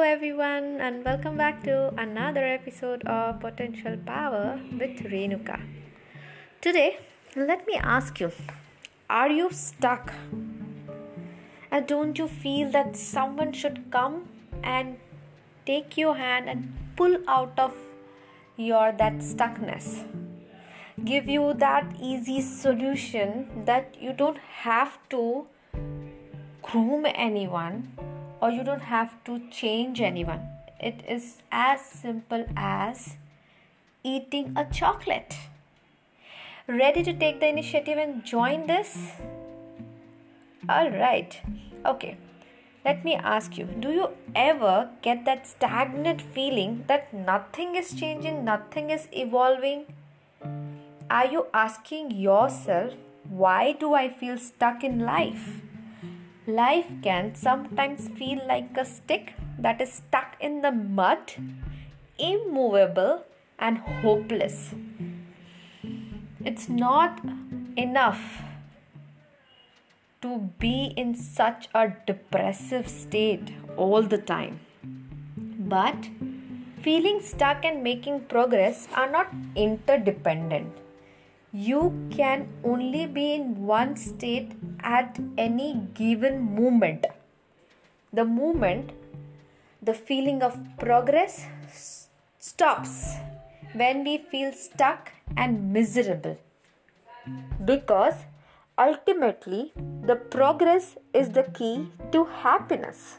everyone, and welcome back to another episode of Potential Power with Renuka. Today, let me ask you Are you stuck? And don't you feel that someone should come and take your hand and pull out of your that stuckness? Give you that easy solution that you don't have to groom anyone or you don't have to change anyone. It is as simple as eating a chocolate. Ready to take the initiative and join this? Alright, okay. Let me ask you do you ever get that stagnant feeling that nothing is changing, nothing is evolving? Are you asking yourself, why do I feel stuck in life? Life can sometimes feel like a stick that is stuck in the mud, immovable and hopeless. It's not enough to be in such a depressive state all the time. But feeling stuck and making progress are not interdependent you can only be in one state at any given moment. The moment the feeling of progress stops when we feel stuck and miserable. Because ultimately, the progress is the key to happiness.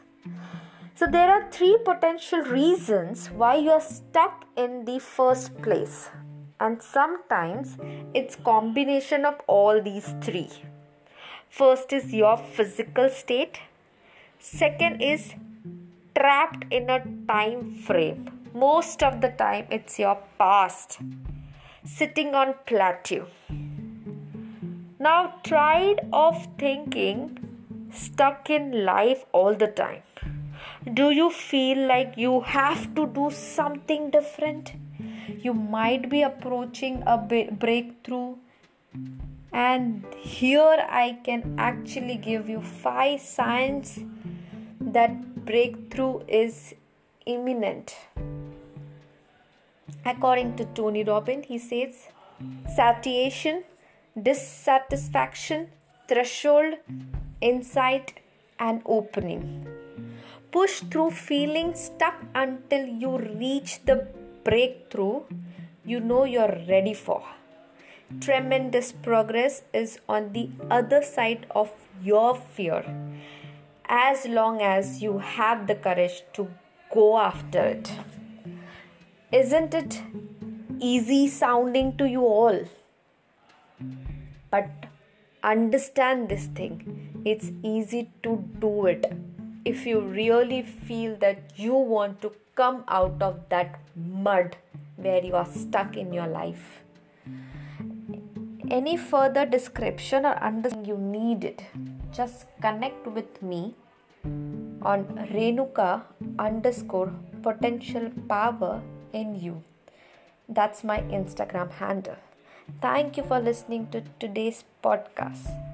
So, there are three potential reasons why you are stuck in the first place and sometimes it's combination of all these three. First is your physical state. Second is trapped in a time frame. Most of the time it's your past. Sitting on plateau. Now tired of thinking stuck in life all the time. Do you feel like you have to do something different you might be approaching a breakthrough. And here i can actually give you five signs that breakthrough is imminent. According to tony robbins he says satiation dissatisfaction threshold insight and opening. Push through feeling stuck until you reach the breakthrough you know you're ready for. Tremendous progress is on the other side of your fear as long as you have the courage to go after it. Isn't it easy sounding to you all? But understand this thing it's easy to do it if you really feel that you want to come out of that mud where you are stuck in your life. Any further description or understanding you need it, just connect with me on Renuka underscore potential power in you. That's my Instagram handle. Thank you for listening to today's podcast.